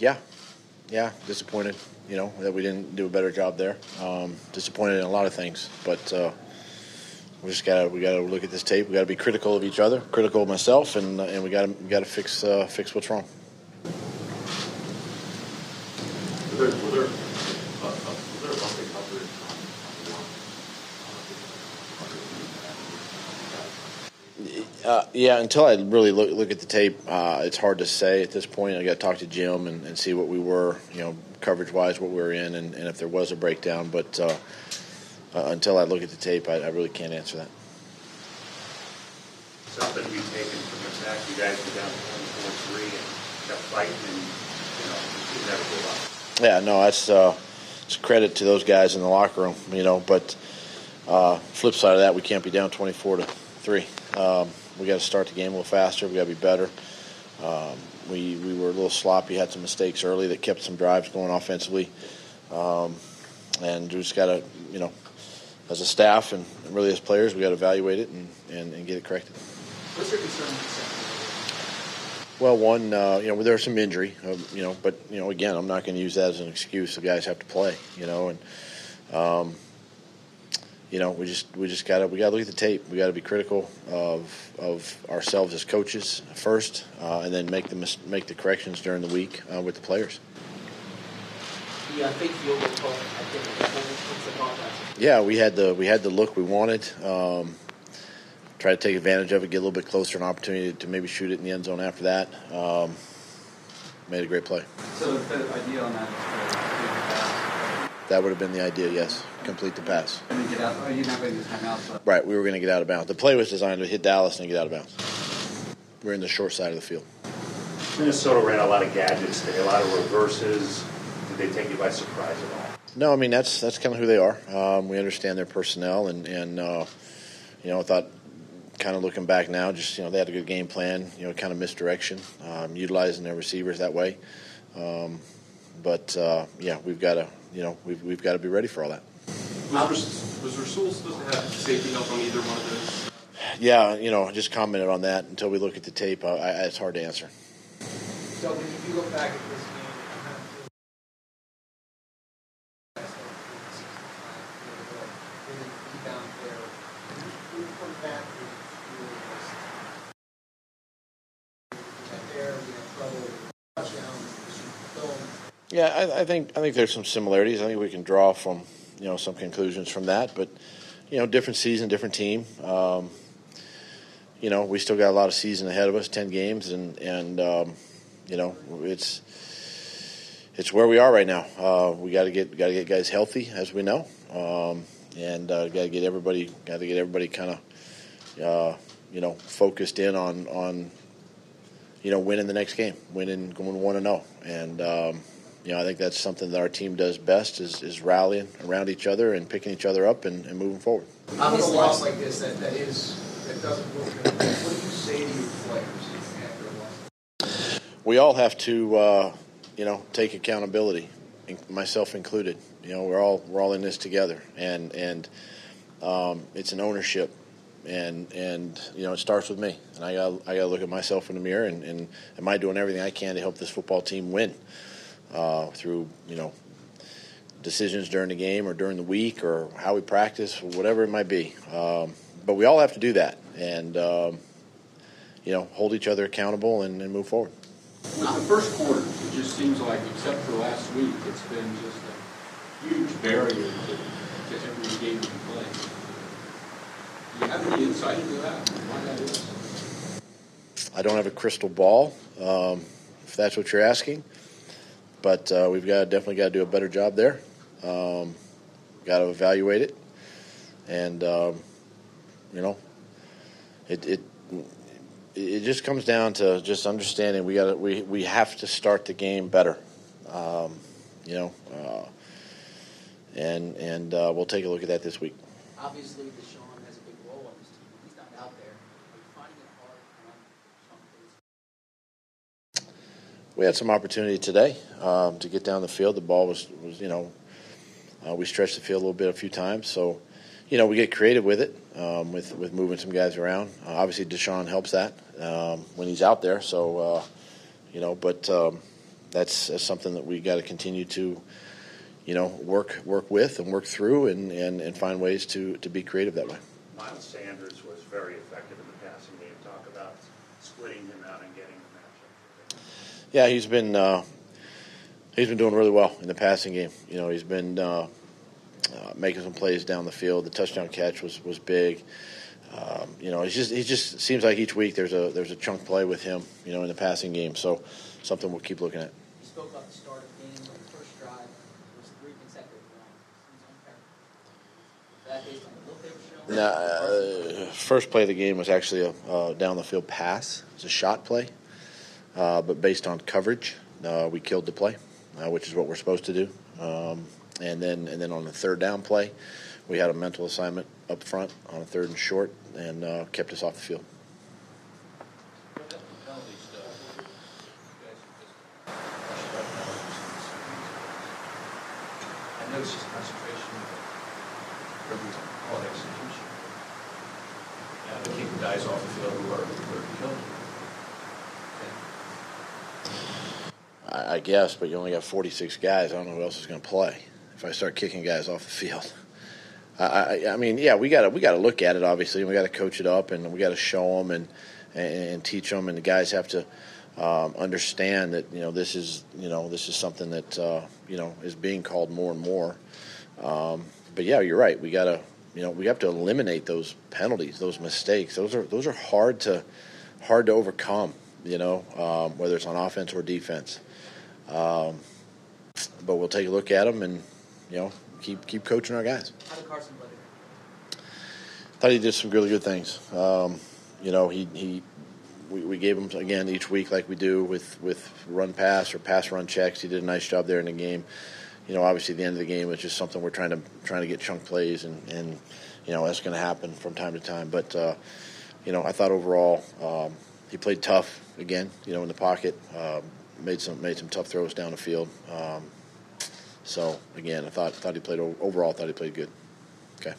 yeah, yeah, disappointed. You know that we didn't do a better job there. Um, disappointed in a lot of things, but uh, we just gotta we gotta look at this tape. We gotta be critical of each other, critical of myself, and uh, and we gotta we gotta fix uh, fix what's wrong. Were there, were there, uh, uh, was there a bumping coverage on, on Uh, yeah, until I really look look at the tape, uh, it's hard to say at this point. I got to talk to Jim and, and see what we were, you know, coverage wise, what we were in, and, and if there was a breakdown. But uh, uh, until I look at the tape, I, I really can't answer that. something be taken from the fact you guys were down twenty-four three and kept fighting and, you know, never give up. Yeah, no, that's uh, it's credit to those guys in the locker room, you know. But uh, flip side of that, we can't be down 24 to three. Um, we got to start the game a little faster. We got to be better. Um, we we were a little sloppy, had some mistakes early that kept some drives going offensively, um, and we just got to, you know, as a staff and really as players, we got to evaluate it and, and, and get it corrected. What's your concern with the secondary? Well, one, uh, you know, there's some injury, uh, you know, but you know, again, I'm not going to use that as an excuse. The guys have to play, you know, and um, you know, we just we just got to we got to look at the tape. We got to be critical of of ourselves as coaches first, uh, and then make the mis- make the corrections during the week uh, with the players. The fake field goal call, I think, what's the call that's Yeah, we had the we had the look we wanted. Um, try to take advantage of it, get a little bit closer, an opportunity to maybe shoot it in the end zone after that. Um, made a great play. So the idea on that is to complete the pass. That would have been the idea. Yes, complete the pass. And then get out, you're not going to time out, so. Right, we were going to get out of bounds. The play was designed to hit Dallas and get out of bounds. We're in the short side of the field. Minnesota ran a lot of gadgets today, a lot of reverses. Did they take you by surprise at all? No, I mean that's that's kind of who they are. Um, we understand their personnel, and and uh, you know, I thought kind of looking back now, just you know, they had a good game plan. You know, kind of misdirection, um, utilizing their receivers that way. Um, but uh, yeah, we've got to you know we've we've got to be ready for all that. Was, was Rasul supposed to have safety help on either one of those? Yeah, you know, just commented on that until we look at the tape. I, I, it's hard to answer. So if you look back at this game, you kind of feel really rebound there. Who from that was there, we had trouble, touchdown, film. Yeah, I, I think I think there's some similarities. I think we can draw from you know some conclusions from that, but you know, different season, different team. Um, you know, we still got a lot of season ahead of us, ten games, and and um, you know, it's it's where we are right now. Uh, we got to get got to get guys healthy, as we know, um, and uh, got to get everybody got to get everybody kind of uh, you know focused in on on you know winning the next game, winning going one and zero, and um, you know I think that's something that our team does best is, is rallying around each other and picking each other up and, and moving forward. Obviously, a loss like this that, that is that doesn't look good. What do you say to your players after a loss? we all have to, uh, you know, take accountability, myself included. You know, we're all we're all in this together, and and um, it's an ownership, and and you know, it starts with me, and I got I got to look at myself in the mirror, and, and am I doing everything I can to help this football team win uh, through you know decisions during the game or during the week or how we practice, or whatever it might be. Um, but we all have to do that, and um, you know, hold each other accountable and, and move forward. With the first quarter, it just seems like, except for last week, it's been just a huge barrier to, to every game we play. Do you have any insight into that, why that is? I don't have a crystal ball, um, if that's what you're asking. But uh, we've got definitely got to do a better job there. Um, got to evaluate it, and um, you know, it, it it just comes down to just understanding we got we we have to start the game better. Um, you know, uh, and and uh, we'll take a look at that this week. Obviously, DeSean has a big role on this team. He's not out there. Are you finding hard to run DeSean plays? We had some opportunity today um, to get down the field. The ball was, was you know, uh, we stretched the field a little bit a few times. So, you know, we get creative with it, um, with with moving some guys around. Uh, obviously, DeSean helps that um, when he's out there. So, uh, you know, but um, that's, that's something that we got to continue to, you know, work work with and work through and, and, and find ways to, to be creative that way. Miles Sanders was very effective in the passing game. Talk about splitting him out and getting the matchup. Yeah, he's been uh, he's been doing really well in the passing game. You know, he's been uh, uh, making some plays down the field. The touchdown catch was was big. Um, you know, he's just he just seems like each week there's a there's a chunk play with him. You know, in the passing game. So something we'll keep looking at. You spoke about the start of the game, the first drive was three consecutive runs. Seems unfair. Is that based on the look they were showing? Nah, uh, first play of the game was actually a uh, down the field pass. It was a shot play, uh, but based on coverage, uh, we killed the play, uh, which is what we're supposed to do. Um, and then and then on the third down play, we had a mental assignment up front on a third and short, and uh, kept us off the field. I execution. Guys off the field are killed. I, guess, but you only got 46 guys. I don't know who else is going to play if I start kicking guys off the field. I, I, I mean, yeah, we got to we got to look at it. Obviously, we got to coach it up, and we got to show them and, and and teach them, and the guys have to um, understand that you know this is you know this is something that uh, you know is being called more and more. Um, but yeah, you're right. We got to you know we have to eliminate those penalties, those mistakes. Those are those are hard to hard to overcome. You know, um, whether it's on offense or defense. Um, but we'll take a look at them and you know keep keep coaching our guys. How did Carson play thought he did some really good things. Um, you know, he, he we, we gave him again each week like we do with with run pass or pass run checks. He did a nice job there in the game. You know, obviously the end of the game is just something we're trying to trying to get chunk plays and and you know that's going to happen from time to time. But uh, you know, I thought overall um, he played tough again. You know, in the pocket, um, made some made some tough throws down the field. Um, so again, I thought thought he played overall. Thought he played good. Okay.